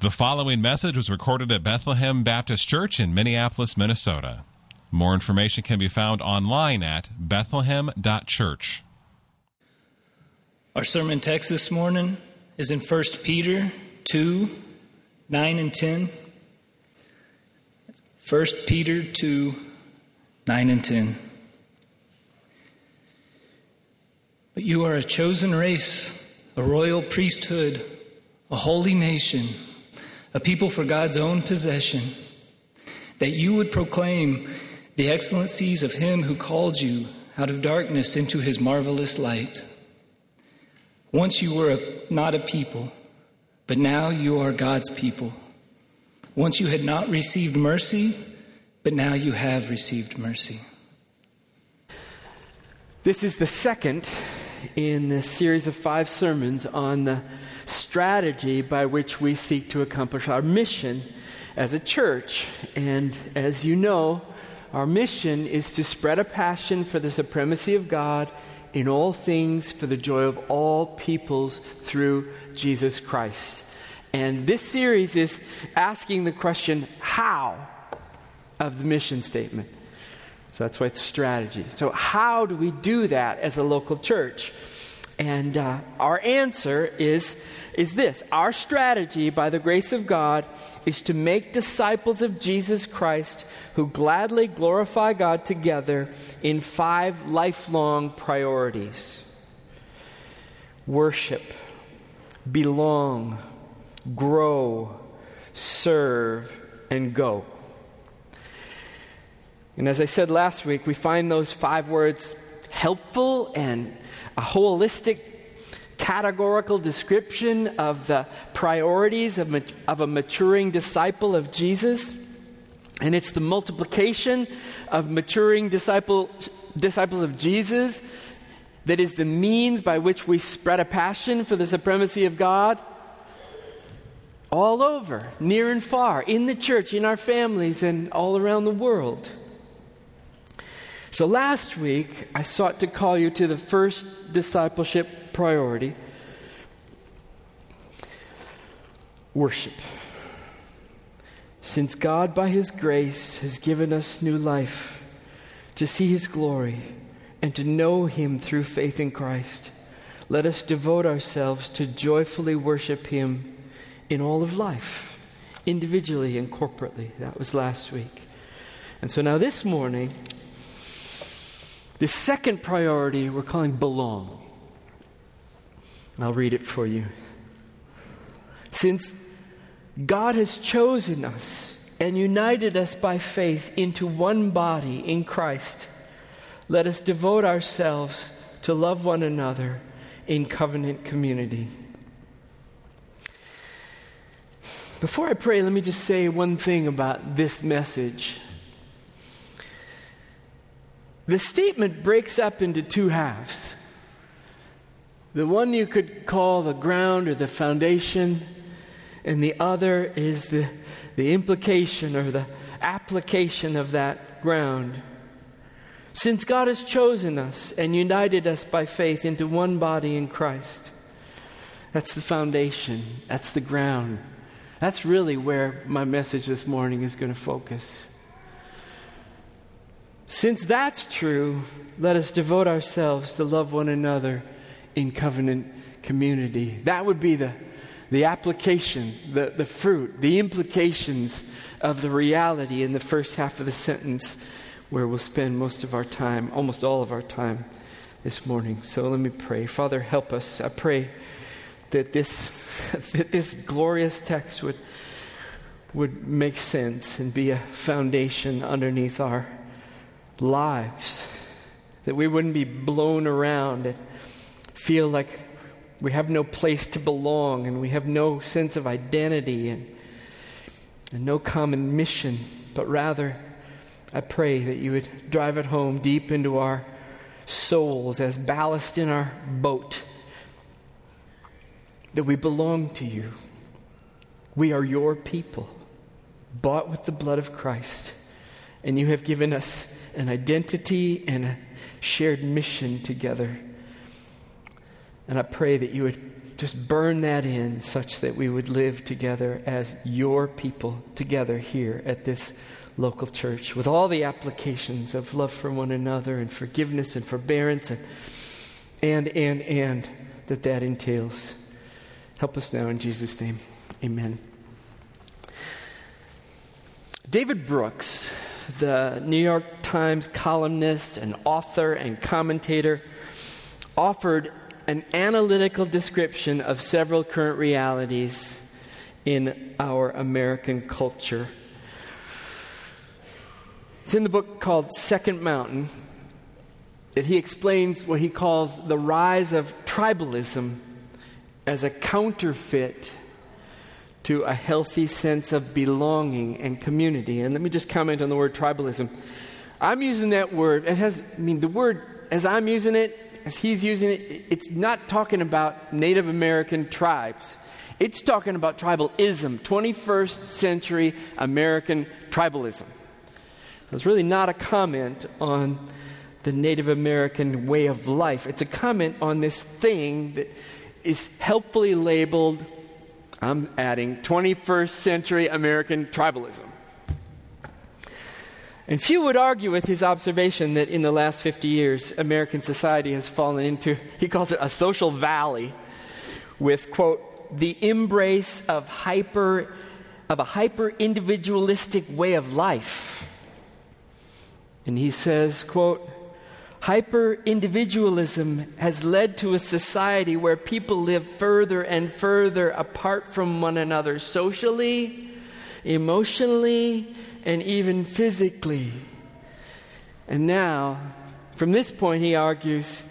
The following message was recorded at Bethlehem Baptist Church in Minneapolis, Minnesota. More information can be found online at bethlehem.church. Our sermon text this morning is in 1 Peter 2 9 and 10. 1 Peter 2 9 and 10. But you are a chosen race, a royal priesthood, a holy nation a people for God's own possession, that you would proclaim the excellencies of Him who called you out of darkness into His marvelous light. Once you were a, not a people, but now you are God's people. Once you had not received mercy, but now you have received mercy. This is the second in the series of five sermons on the strategy by which we seek to accomplish our mission as a church. And as you know, our mission is to spread a passion for the supremacy of God in all things for the joy of all peoples through Jesus Christ. And this series is asking the question, how, of the mission statement. So that's why it's strategy. So, how do we do that as a local church? And uh, our answer is is this Our strategy, by the grace of God, is to make disciples of Jesus Christ who gladly glorify God together in five lifelong priorities worship, belong, grow, serve, and go. And as I said last week, we find those five words helpful and a holistic categorical description of the priorities of, of a maturing disciple of Jesus. And it's the multiplication of maturing disciple, disciples of Jesus that is the means by which we spread a passion for the supremacy of God all over, near and far, in the church, in our families, and all around the world. So last week, I sought to call you to the first discipleship priority worship. Since God, by His grace, has given us new life to see His glory and to know Him through faith in Christ, let us devote ourselves to joyfully worship Him in all of life, individually and corporately. That was last week. And so now this morning, the second priority we're calling belong. I'll read it for you. Since God has chosen us and united us by faith into one body in Christ, let us devote ourselves to love one another in covenant community. Before I pray, let me just say one thing about this message. The statement breaks up into two halves. The one you could call the ground or the foundation, and the other is the, the implication or the application of that ground. Since God has chosen us and united us by faith into one body in Christ, that's the foundation, that's the ground. That's really where my message this morning is going to focus. Since that's true, let us devote ourselves to love one another in covenant community. That would be the, the application, the, the fruit, the implications of the reality in the first half of the sentence where we'll spend most of our time, almost all of our time this morning. So let me pray. Father, help us. I pray that this, that this glorious text would, would make sense and be a foundation underneath our lives, that we wouldn't be blown around and feel like we have no place to belong and we have no sense of identity and, and no common mission, but rather, I pray that you would drive it home deep into our souls as ballast in our boat, that we belong to you. We are your people, bought with the blood of Christ, and you have given us an identity and a shared mission together. And I pray that you would just burn that in such that we would live together as your people together here at this local church with all the applications of love for one another and forgiveness and forbearance and and and and that that entails. Help us now in Jesus name. Amen. David Brooks, the New York Times columnist and author and commentator, offered an analytical description of several current realities in our American culture. It's in the book called Second Mountain that he explains what he calls the rise of tribalism as a counterfeit to a healthy sense of belonging and community. And let me just comment on the word tribalism. I'm using that word, it has, I mean, the word, as I'm using it, as he's using it, it's not talking about Native American tribes. It's talking about tribalism, 21st century American tribalism. It's really not a comment on the Native American way of life. It's a comment on this thing that is helpfully labeled I'm adding 21st century American tribalism. And few would argue with his observation that in the last 50 years, American society has fallen into, he calls it a social valley, with, quote, the embrace of hyper, of a hyper individualistic way of life. And he says, quote, Hyper individualism has led to a society where people live further and further apart from one another socially, emotionally, and even physically. And now, from this point, he argues,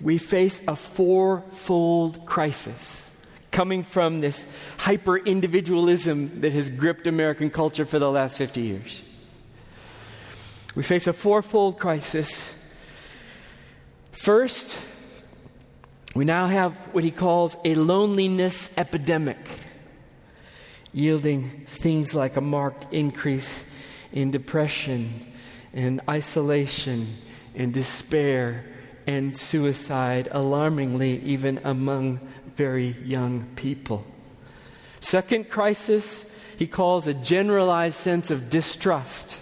we face a fourfold crisis coming from this hyper individualism that has gripped American culture for the last 50 years. We face a fourfold crisis First, we now have what he calls a loneliness epidemic, yielding things like a marked increase in depression and isolation and despair and suicide, alarmingly, even among very young people. Second crisis, he calls a generalized sense of distrust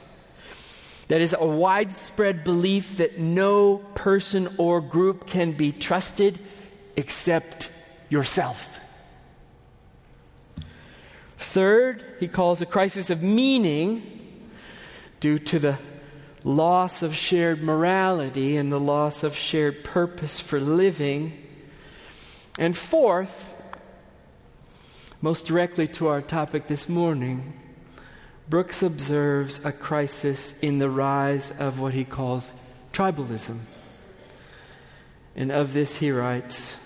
that is a widespread belief that no person or group can be trusted except yourself. Third, he calls a crisis of meaning due to the loss of shared morality and the loss of shared purpose for living. And fourth, most directly to our topic this morning, Brooks observes a crisis in the rise of what he calls tribalism. And of this, he writes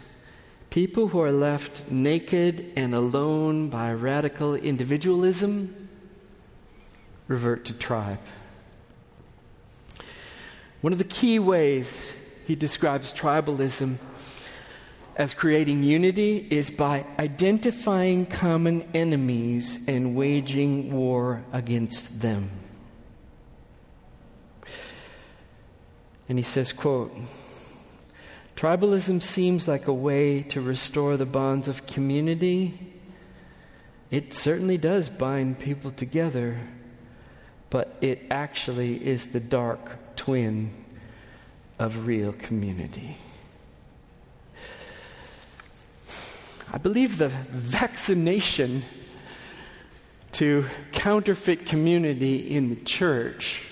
People who are left naked and alone by radical individualism revert to tribe. One of the key ways he describes tribalism as creating unity is by identifying common enemies and waging war against them. And he says, quote, Tribalism seems like a way to restore the bonds of community. It certainly does bind people together, but it actually is the dark twin of real community. I believe the vaccination to counterfeit community in the church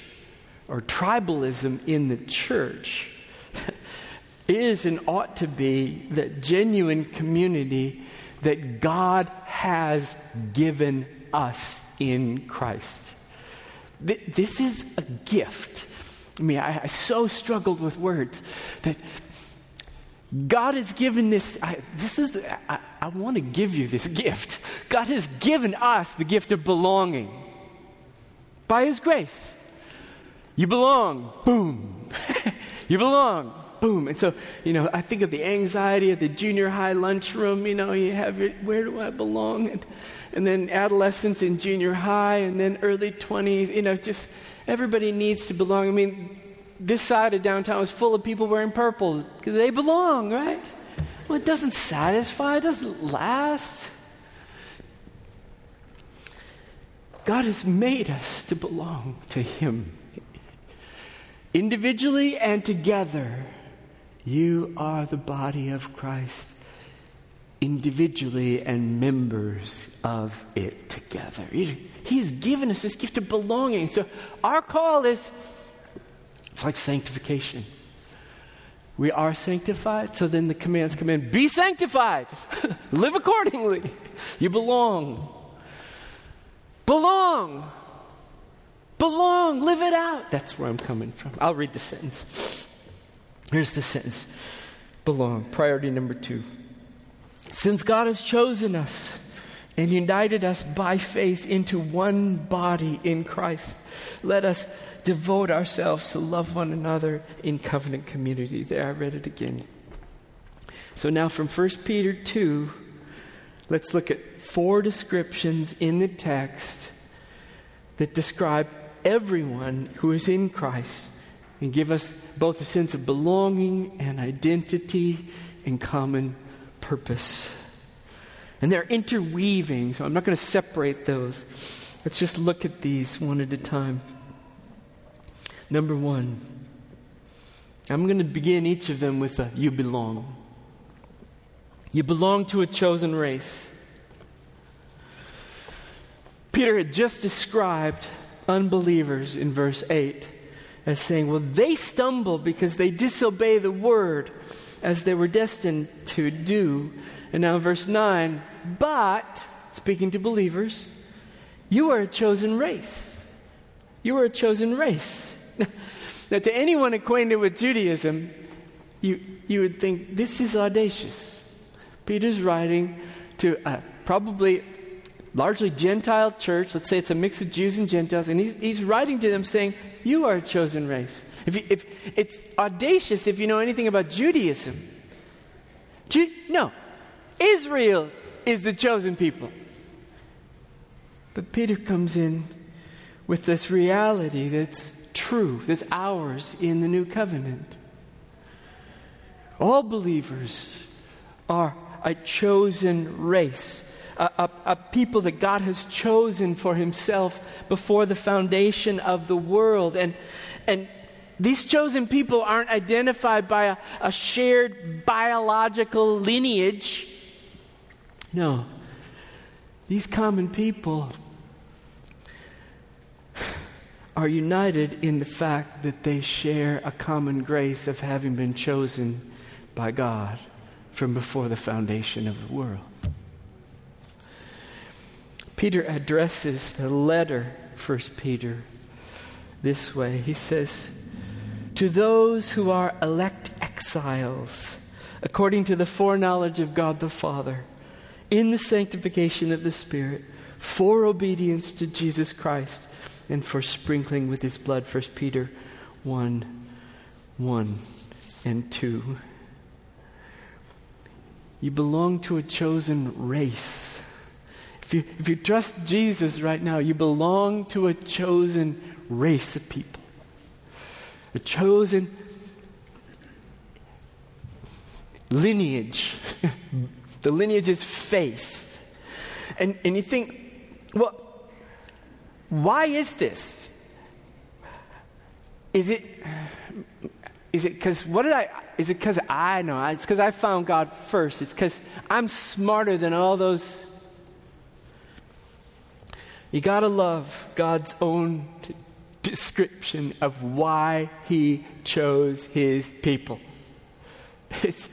or tribalism in the church is and ought to be that genuine community that God has given us in Christ. This is a gift. I mean, I, I so struggled with words that God has given this, I, this is, I, I want to give you this gift. God has given us the gift of belonging by His grace. You belong, boom. you belong, boom. And so, you know, I think of the anxiety of the junior high lunchroom, you know, you have your, where do I belong? And, and then adolescence in junior high, and then early 20s, you know, just everybody needs to belong. I mean, this side of downtown is full of people wearing purple because they belong, right? Well, it doesn't satisfy, it doesn't last. God has made us to belong to Him. Individually and together, you are the body of Christ, individually and members of it together. He has given us this gift of belonging. So our call is it's like sanctification. We are sanctified, so then the commands come in be sanctified, live accordingly. You belong. Belong. Belong. Live it out. That's where I'm coming from. I'll read the sentence. Here's the sentence Belong. Priority number two. Since God has chosen us, and united us by faith into one body in Christ. Let us devote ourselves to love one another in covenant community. There, I read it again. So now from 1 Peter 2, let's look at four descriptions in the text that describe everyone who is in Christ and give us both a sense of belonging and identity and common purpose. And they're interweaving, so I'm not going to separate those. Let's just look at these one at a time. Number one, I'm going to begin each of them with a you belong. You belong to a chosen race. Peter had just described unbelievers in verse 8 as saying, Well, they stumble because they disobey the word as they were destined to do. And now, verse 9, but, speaking to believers, you are a chosen race. You are a chosen race. now, to anyone acquainted with Judaism, you, you would think this is audacious. Peter's writing to a probably largely Gentile church. Let's say it's a mix of Jews and Gentiles. And he's, he's writing to them saying, You are a chosen race. If, you, if It's audacious if you know anything about Judaism. Ju- no, Israel is the chosen people. But Peter comes in with this reality that's true, that's ours in the new covenant. All believers are a chosen race, a, a, a, people that God has chosen for himself before the foundation of the world. And, and these chosen people aren't identified by a, a shared biological lineage. No. These common people are united in the fact that they share a common grace of having been chosen by God from before the foundation of the world. Peter addresses the letter, First Peter, this way. He says, To those who are elect exiles, according to the foreknowledge of God the Father, in the sanctification of the Spirit, for obedience to Jesus Christ, and for sprinkling with his blood. 1 Peter 1 1 and 2. You belong to a chosen race. If you, if you trust Jesus right now, you belong to a chosen race of people. A chosen lineage. the lineage is faith. And, and you think, well, why is this? Is it is it because what did I is it because I know it's because I found God first. It's because I'm smarter than all those. You gotta love God's own description of why He chose His people. It's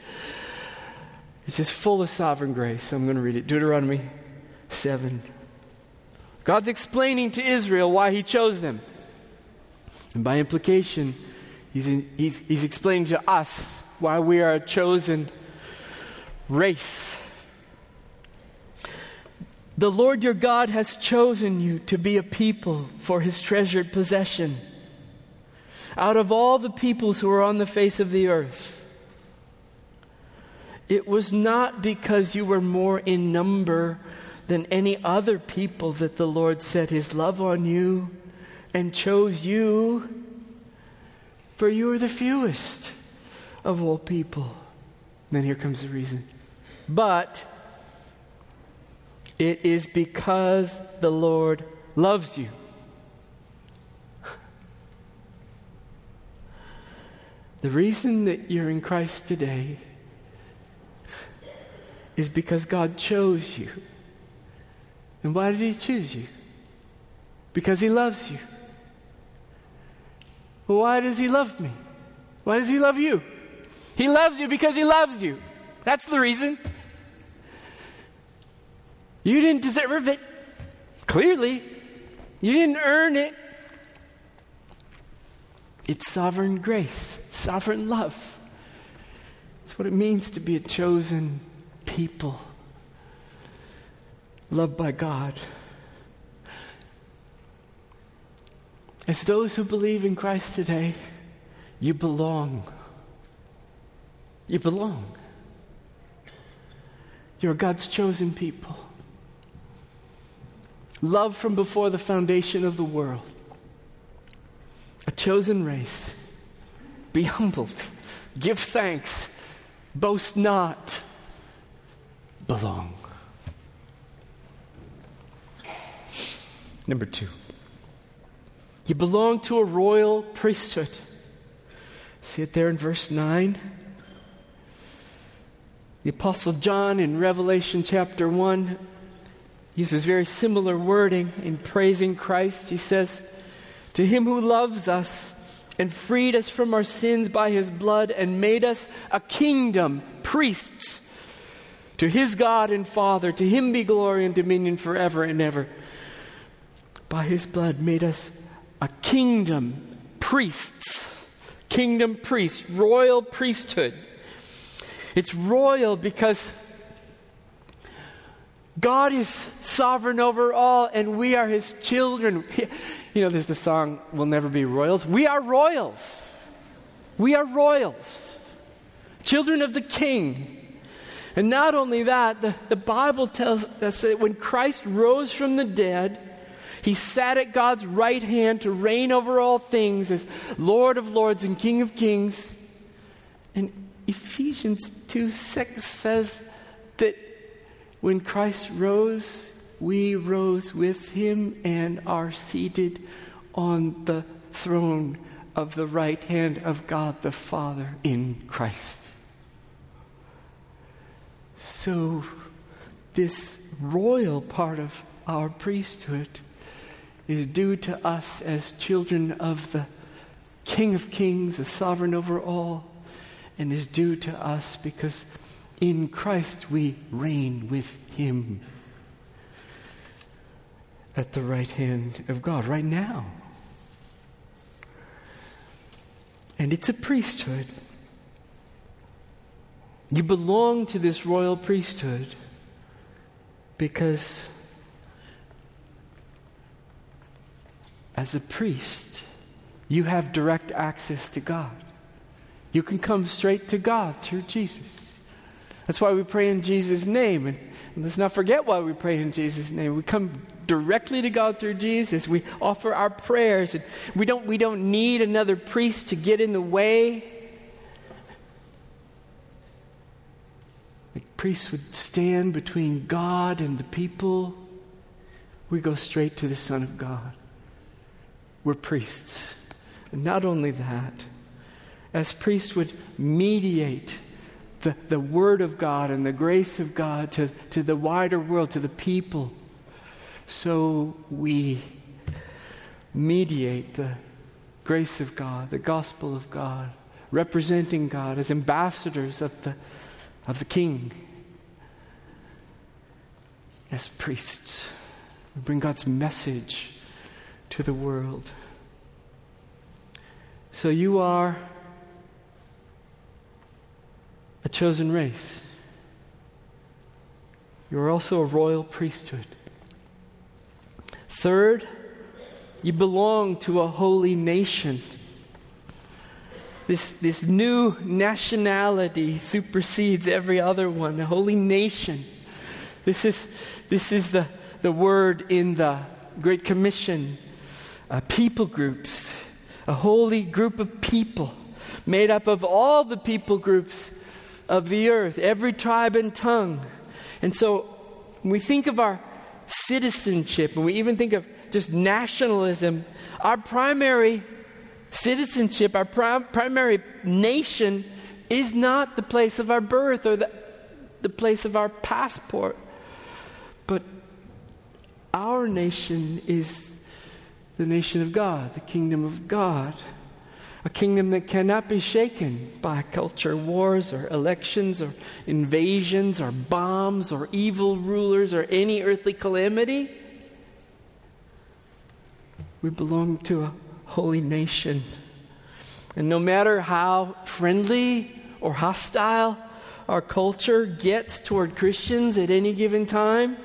it's just full of sovereign grace. I'm going to read it. Deuteronomy 7. God's explaining to Israel why He chose them. And by implication, He's, in, he's, he's explaining to us why we are a chosen race. The Lord your God has chosen you to be a people for his treasured possession. Out of all the peoples who are on the face of the earth, it was not because you were more in number than any other people that the Lord set his love on you and chose you, for you are the fewest of all people. then here comes the reason. But it is because the Lord loves you. The reason that you're in Christ today is because God chose you. And why did He choose you? Because He loves you. Well, why does He love me? Why does He love you? He loves you because He loves you. That's the reason. You didn't deserve it. Clearly, you didn't earn it. It's sovereign grace, sovereign love. It's what it means to be a chosen people, loved by God. As those who believe in Christ today, you belong. You belong. You're God's chosen people. Love from before the foundation of the world. A chosen race. Be humbled. Give thanks. Boast not. Belong. Number two. You belong to a royal priesthood. See it there in verse 9? The Apostle John in Revelation chapter 1 uses very similar wording in praising Christ. He says, To him who loves us and freed us from our sins by his blood and made us a kingdom, priests, to his God and Father, to him be glory and dominion forever and ever. By his blood made us a kingdom, priests, kingdom priests, royal priesthood. It's royal because God is sovereign over all and we are his children. You know, there's the song, We'll Never Be Royals. We are royals. We are royals, children of the king. And not only that, the, the Bible tells us that when Christ rose from the dead, he sat at God's right hand to reign over all things as Lord of lords and King of kings. And Ephesians 2 6 says that when Christ rose, we rose with him and are seated on the throne of the right hand of God the Father in Christ. So, this royal part of our priesthood is due to us as children of the King of Kings, the sovereign over all, and is due to us because in Christ we reign with Him at the right hand of God right now. And it's a priesthood. You belong to this royal priesthood because as a priest, you have direct access to God. You can come straight to God through Jesus. That's why we pray in Jesus' name. And, and let's not forget why we pray in Jesus' name. We come directly to God through Jesus. We offer our prayers. And we don't, we don't need another priest to get in the way. Like priests would stand between God and the people. We go straight to the Son of God. We're priests. And not only that, as priests would mediate the, the Word of God and the grace of God to, to the wider world, to the people, so we mediate the grace of God, the gospel of God, representing God as ambassadors of the, of the King, as priests. We bring God's message to the world. So you are a chosen race. You are also a royal priesthood. Third, you belong to a holy nation. This, this new nationality supersedes every other one, a holy nation. This is, this is the, the word in the Great Commission uh, people groups, a holy group of people made up of all the people groups of the earth, every tribe and tongue. And so when we think of our citizenship, and we even think of just nationalism, our primary citizenship, our prim- primary nation, is not the place of our birth or the, the place of our passport. But our nation is the nation of God, the kingdom of God a kingdom that cannot be shaken by culture wars or elections or invasions or bombs or evil rulers or any earthly calamity. We belong to a holy nation. And no matter how friendly or hostile our culture gets toward Christians at any given time,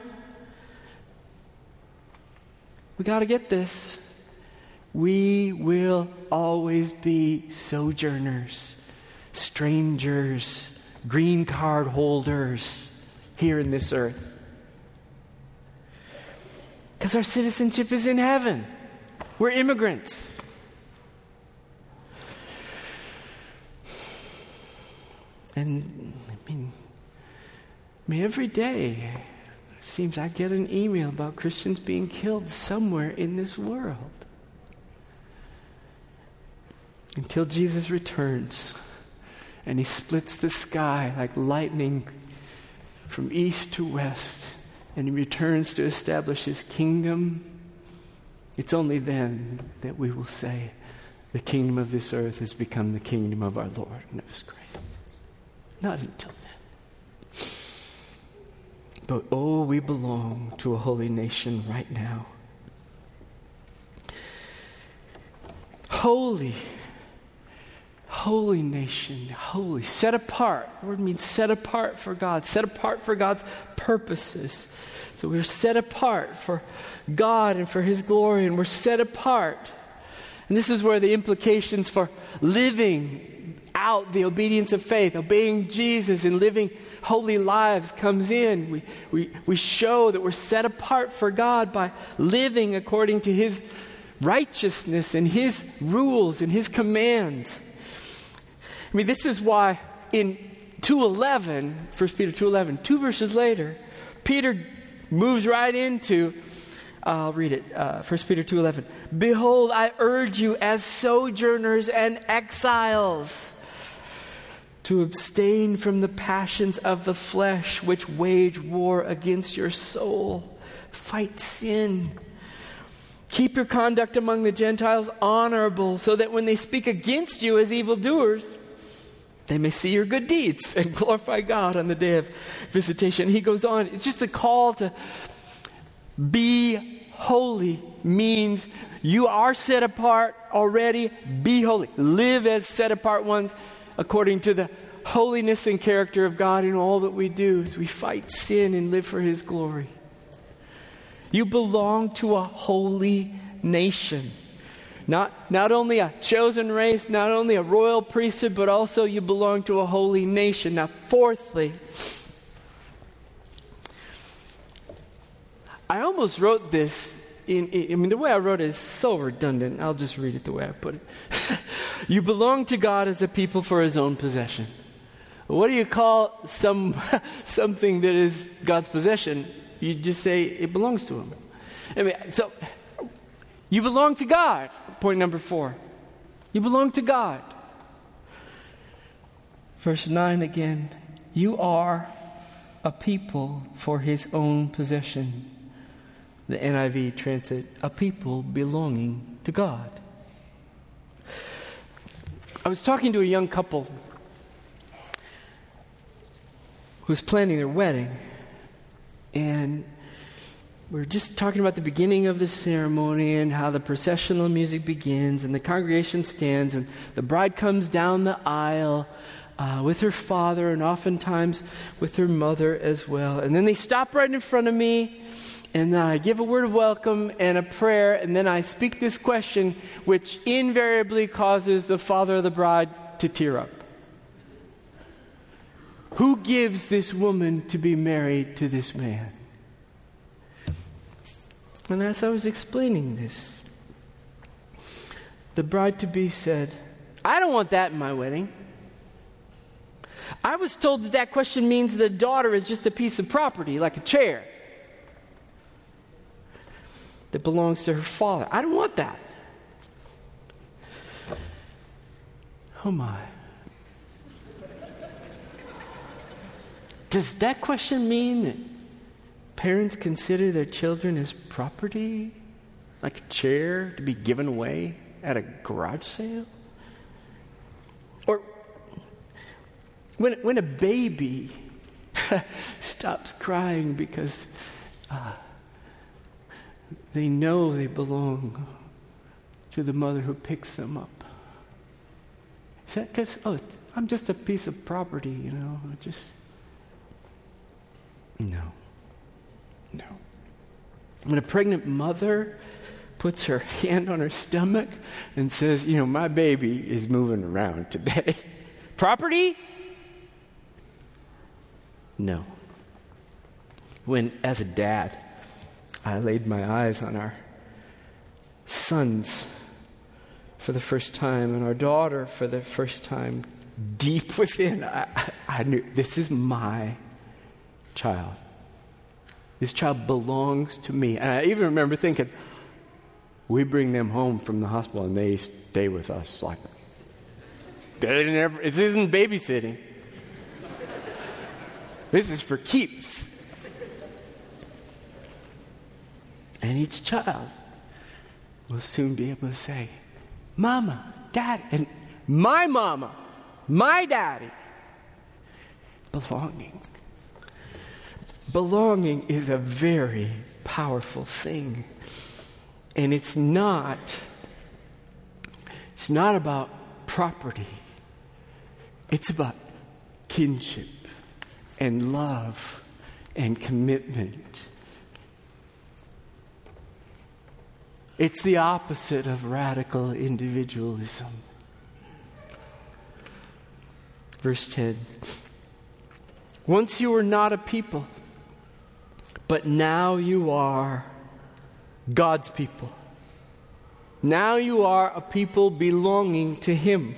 we got to get this we will always be sojourners, strangers, green card holders here in this earth. Because our citizenship is in heaven. We're immigrants. And I mean, I mean every day it seems I get an email about Christians being killed somewhere in this world until Jesus returns and he splits the sky like lightning from east to west and he returns to establish his kingdom. It's only then that we will say, the kingdom of this earth has become the kingdom of our Lord and of his grace. Not until then. But oh, we belong to a holy nation right now. Holy holy nation, holy, set apart. The word means set apart for God, set apart for God's purposes. So we're set apart for God and for His glory, and we're set apart. And this is where the implications for living out the obedience of faith, obeying Jesus and living holy lives comes in. We, we, we show that we're set apart for God by living according to His righteousness and His rules and His commands. I mean, this is why in 2.11, 1 Peter 2.11, two verses later, Peter moves right into, I'll read it, uh, 1 Peter 2.11. Behold, I urge you as sojourners and exiles to abstain from the passions of the flesh which wage war against your soul. Fight sin. Keep your conduct among the Gentiles honorable, so that when they speak against you as evildoers, they may see your good deeds and glorify God on the day of visitation. He goes on, it's just a call to be holy means you are set apart already. Be holy. Live as set apart ones according to the holiness and character of God in all that we do as we fight sin and live for His glory. You belong to a holy nation. Not, not only a chosen race, not only a royal priesthood, but also you belong to a holy nation. Now, fourthly, I almost wrote this in, in, I mean, the way I wrote it is so redundant. I'll just read it the way I put it. you belong to God as a people for his own possession. What do you call some, something that is God's possession? You just say it belongs to him. I mean, so you belong to God. Point number four. You belong to God. Verse 9 again. You are a people for his own possession. The NIV translate, a people belonging to God. I was talking to a young couple who's planning their wedding, and we are just talking about the beginning of the ceremony and how the processional music begins and the congregation stands and the bride comes down the aisle uh, with her father and oftentimes with her mother as well. And then they stop right in front of me and I give a word of welcome and a prayer and then I speak this question which invariably causes the father of the bride to tear up. Who gives this woman to be married to this man? And as I was explaining this, the bride to be said, I don't want that in my wedding. I was told that that question means the daughter is just a piece of property, like a chair, that belongs to her father. I don't want that. Oh my. Does that question mean that parents consider their children as property? Like a chair to be given away at a garage sale? Or when, when a baby stops crying because uh, they know they belong to the mother who picks them up. Is that because, oh, I'm just a piece of property, you know? Just. No. When a pregnant mother puts her hand on her stomach and says, You know, my baby is moving around today. Property? No. When, as a dad, I laid my eyes on our sons for the first time and our daughter for the first time, deep within, I, I knew this is my child. This child belongs to me. And I even remember thinking, we bring them home from the hospital and they stay with us. Like, they never, this isn't babysitting. this is for keeps. And each child will soon be able to say, Mama, Dad, and my mama, my daddy. Belonging. Belonging is a very powerful thing. And it's not it's not about property. It's about kinship and love and commitment. It's the opposite of radical individualism. Verse 10 Once you were not a people, but now you are God's people. Now you are a people belonging to Him.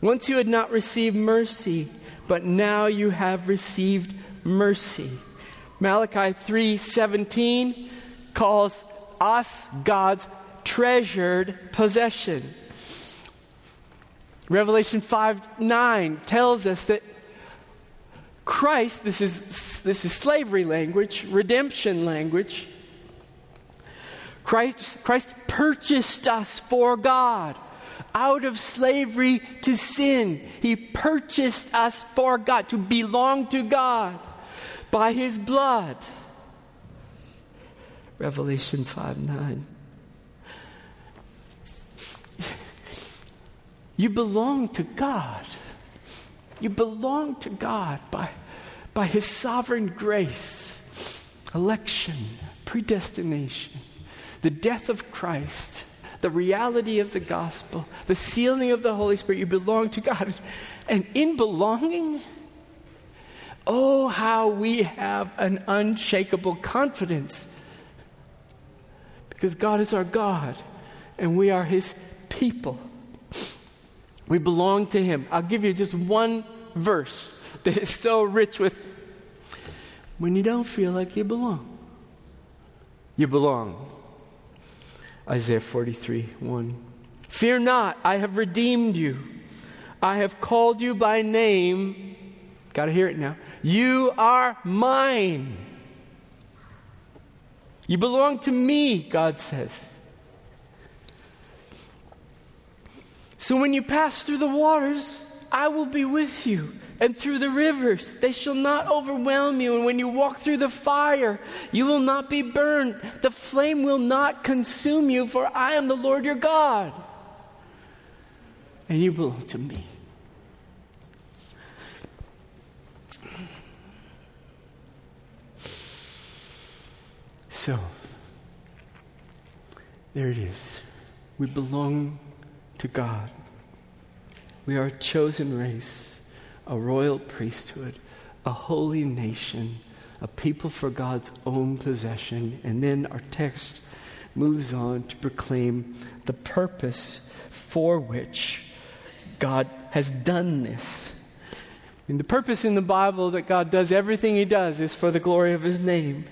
Once you had not received mercy, but now you have received mercy. Malachi 3:17 calls us God's treasured possession. Revelation 5 9 tells us that Christ, this is, this is slavery language, redemption language. Christ, Christ purchased us for God out of slavery to sin. He purchased us for God, to belong to God by His blood. Revelation 5 9. You belong to God. You belong to God by, by His sovereign grace, election, predestination, the death of Christ, the reality of the gospel, the sealing of the Holy Spirit. You belong to God. And in belonging, oh, how we have an unshakable confidence because God is our God and we are His people. We belong to Him. I'll give you just one verse that is so rich with when you don't feel like you belong. You belong. Isaiah 43 1. Fear not, I have redeemed you. I have called you by name. Got to hear it now. You are mine. You belong to me, God says. So when you pass through the waters, I will be with you. And through the rivers, they shall not overwhelm you. And when you walk through the fire, you will not be burned. The flame will not consume you, for I am the Lord your God. And you belong to me. So, there it is. We belong to God. We are a chosen race, a royal priesthood, a holy nation, a people for God's own possession. And then our text moves on to proclaim the purpose for which God has done this. And the purpose in the Bible that God does everything He does is for the glory of His name.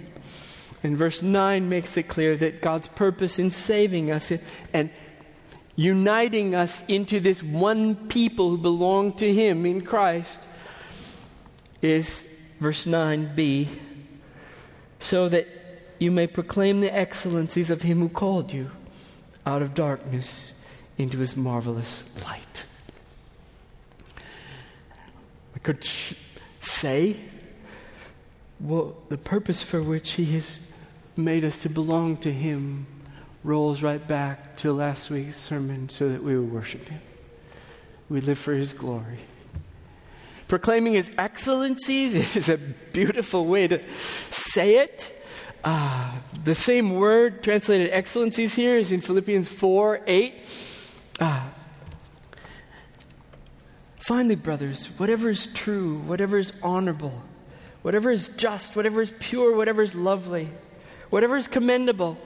And verse 9 makes it clear that God's purpose in saving us and uniting us into this one people who belong to Him in Christ is verse 9b so that you may proclaim the excellencies of Him who called you out of darkness into His marvelous light. I could sh- say, well, the purpose for which He has made us to belong to Him rolls right back to last week's sermon so that we would worship Him. We live for His glory. Proclaiming His excellencies is a beautiful way to say it. Uh, the same word translated excellencies here is in Philippians 4 8. Uh, finally, brothers, whatever is true, whatever is honorable, whatever is just, whatever is pure, whatever is lovely, whatever is commendable,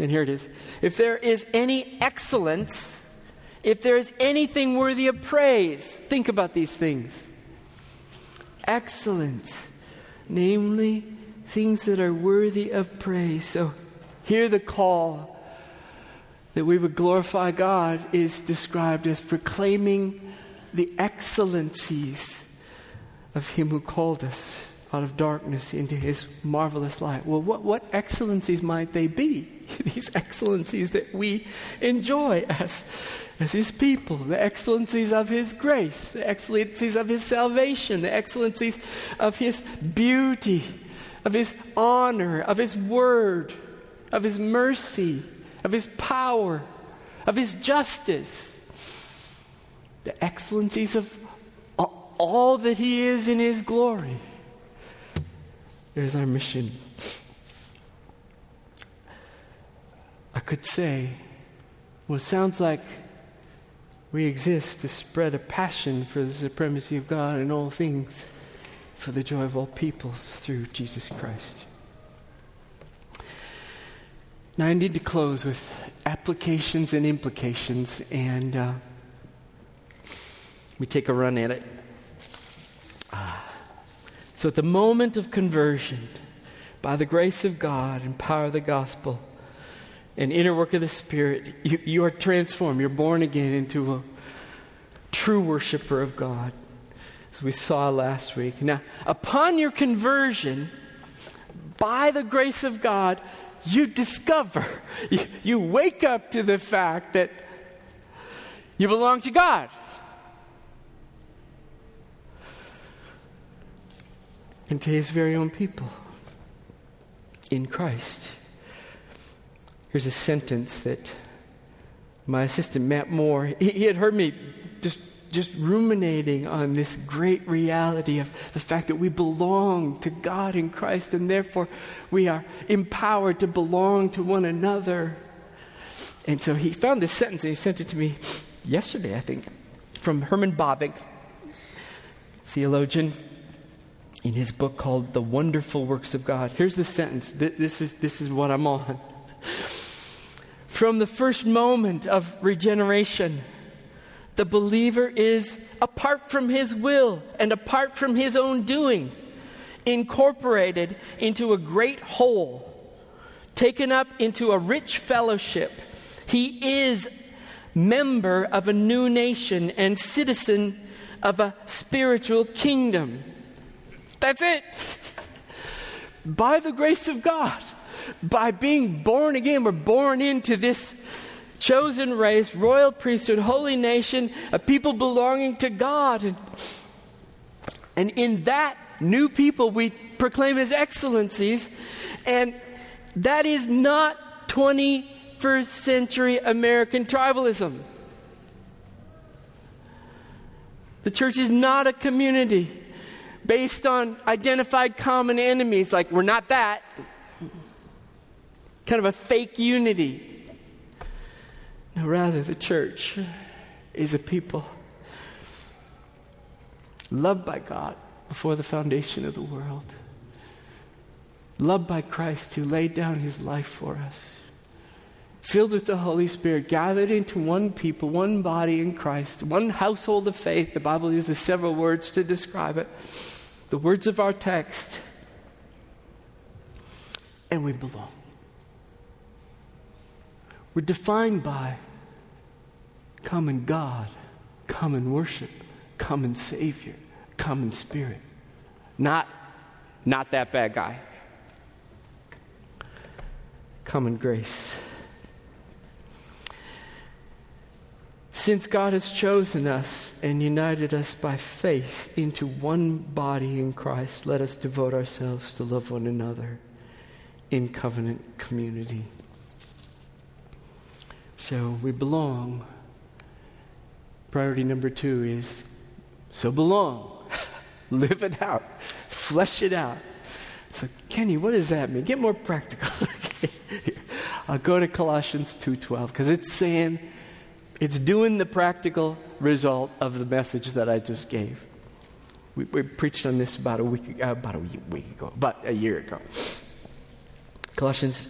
then here it is. If there is any excellence, if there is anything worthy of praise, think about these things. Excellence, namely, things that are worthy of praise. So, here the call that we would glorify God is described as proclaiming the excellencies of Him who called us out of darkness into His marvelous light. Well, what, what excellencies might they be? These excellencies that we enjoy as, as His people, the excellencies of His grace, the excellencies of His salvation, the excellencies of His beauty of His honor, of His word, of His mercy, of His power, of His justice, the excellencies of all that He is in His glory. There's our mission. I could say, well, it sounds like we exist to spread a passion for the supremacy of God in all things for the joy of all peoples through Jesus Christ. Now, I need to close with applications and implications, and uh, we take a run at it. So, at the moment of conversion, by the grace of God and power of the gospel and inner work of the Spirit, you, you are transformed. You're born again into a true worshiper of God as we saw last week. Now, upon your conversion, by the grace of God, you discover, you, you wake up to the fact that you belong to God. And to his very own people in Christ. Here's a sentence that my assistant, Matt Moore, he, he had heard me just just ruminating on this great reality of the fact that we belong to God in Christ and therefore we are empowered to belong to one another. And so he found this sentence and he sent it to me yesterday, I think, from Herman Bavinck, theologian, in his book called The Wonderful Works of God. Here's the sentence. This is, this is what I'm on. From the first moment of regeneration, the believer is, apart from his will and apart from his own doing, incorporated into a great whole, taken up into a rich fellowship. He is member of a new nation and citizen of a spiritual kingdom. That's it. by the grace of God, by being born again, we're born into this chosen race, royal priesthood, holy nation, a people belonging to God. And, and in that new people, we proclaim his excellencies. And that is not 21st century American tribalism. The church is not a community based on identified common enemies, like we're not that. Kind of a fake unity. No, rather, the church is a people loved by God before the foundation of the world, loved by Christ who laid down his life for us, filled with the Holy Spirit, gathered into one people, one body in Christ, one household of faith. The Bible uses several words to describe it. The words of our text. And we belong. We're defined by common God, common worship, common Savior, common Spirit. Not, not that bad guy. Common grace. Since God has chosen us and united us by faith into one body in Christ, let us devote ourselves to love one another in covenant community. So we belong. Priority number two is so belong. Live it out. Flesh it out. So, Kenny, what does that mean? Get more practical. I'll go to Colossians 2.12 because it's saying, it's doing the practical result of the message that I just gave. We, we preached on this about a week, uh, about a week ago, about a year ago. Colossians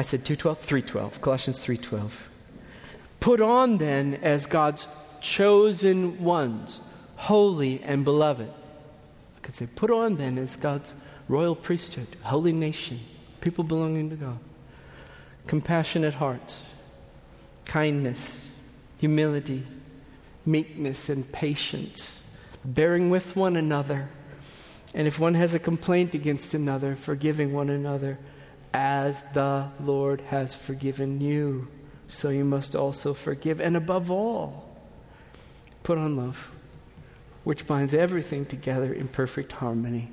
I said 2:12, 3:12. Colossians 3:12. Put on then as God's chosen ones, holy and beloved. I could say put on then as God's royal priesthood, holy nation, people belonging to God. Compassionate hearts, kindness, humility, meekness and patience, bearing with one another. And if one has a complaint against another, forgiving one another as the Lord has forgiven you, so you must also forgive. And above all, put on love, which binds everything together in perfect harmony.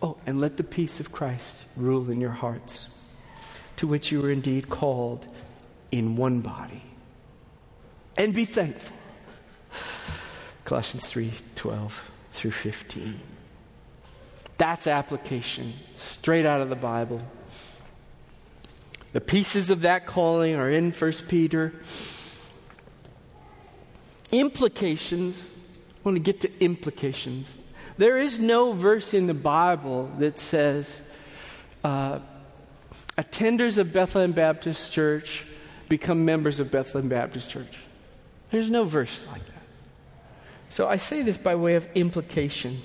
Oh, and let the peace of Christ rule in your hearts, to which you were indeed called in one body. And be thankful. Colossians 3 12 through 15. That's application, straight out of the Bible. The pieces of that calling are in 1 Peter. Implications, I want to get to implications. There is no verse in the Bible that says, uh, attenders of Bethlehem Baptist Church become members of Bethlehem Baptist Church. There's no verse like that. So I say this by way of implication.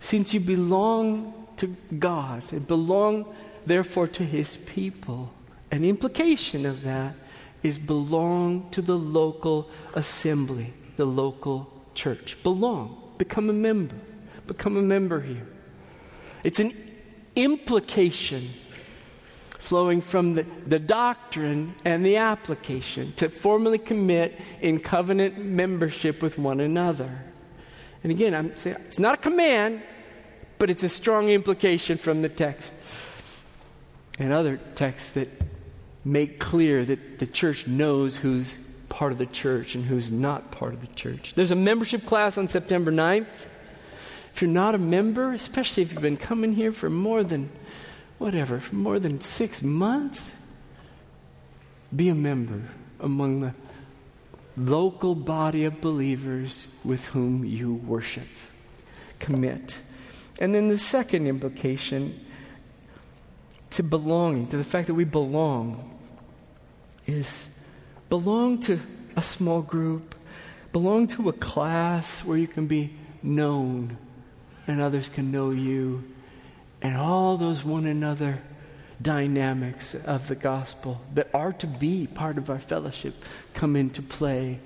Since you belong to God and belong, therefore, to His people, an implication of that is belong to the local assembly, the local church. Belong, become a member, become a member here. It's an implication flowing from the, the doctrine and the application to formally commit in covenant membership with one another. And again, I'm saying it's not a command, but it's a strong implication from the text. And other texts that make clear that the church knows who's part of the church and who's not part of the church. There's a membership class on September 9th. If you're not a member, especially if you've been coming here for more than, whatever, for more than six months, be a member among the local body of believers with whom you worship. Commit. And then the second implication to belonging, to the fact that we belong, is belong to a small group, belong to a class where you can be known and others can know you, and all those one another dynamics of the gospel that are to be part of our fellowship come into play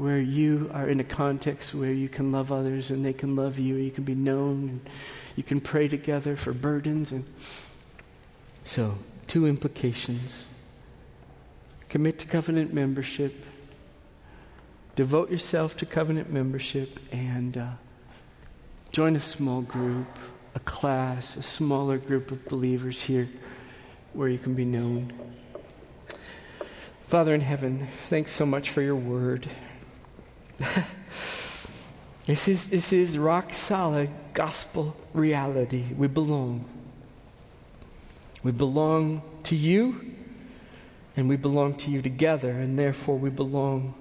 where you are in a context where you can love others and they can love you, you can be known, and you can pray together for burdens. And so, two implications. Commit to covenant membership, devote yourself to covenant membership, and uh, join a small group, a class, a smaller group of believers here where you can be known. Father in heaven, thanks so much for your word. this, is, this is rock solid gospel reality. We belong. We belong to you, and we belong to you together, and therefore we belong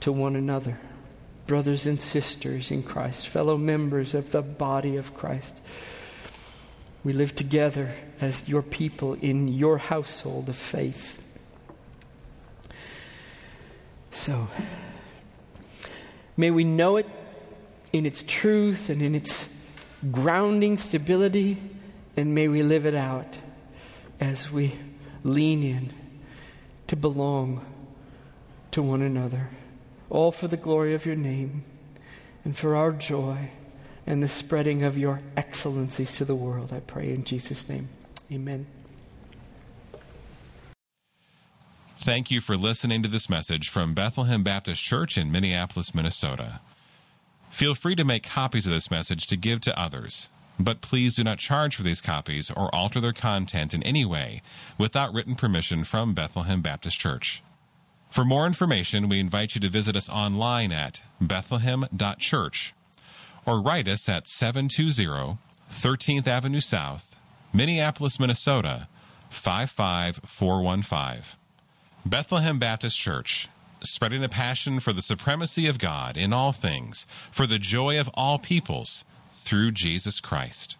to one another. Brothers and sisters in Christ, fellow members of the body of Christ. We live together as your people in your household of faith. So, may we know it in its truth and in its grounding stability, and may we live it out as we lean in to belong to one another, all for the glory of your name and for our joy and the spreading of your excellencies to the world. I pray in Jesus' name. Amen. Thank you for listening to this message from Bethlehem Baptist Church in Minneapolis, Minnesota. Feel free to make copies of this message to give to others, but please do not charge for these copies or alter their content in any way without written permission from Bethlehem Baptist Church. For more information, we invite you to visit us online at bethlehem.church or write us at 720 13th Avenue South, Minneapolis, Minnesota 55415. Bethlehem Baptist Church, spreading a passion for the supremacy of God in all things, for the joy of all peoples, through Jesus Christ.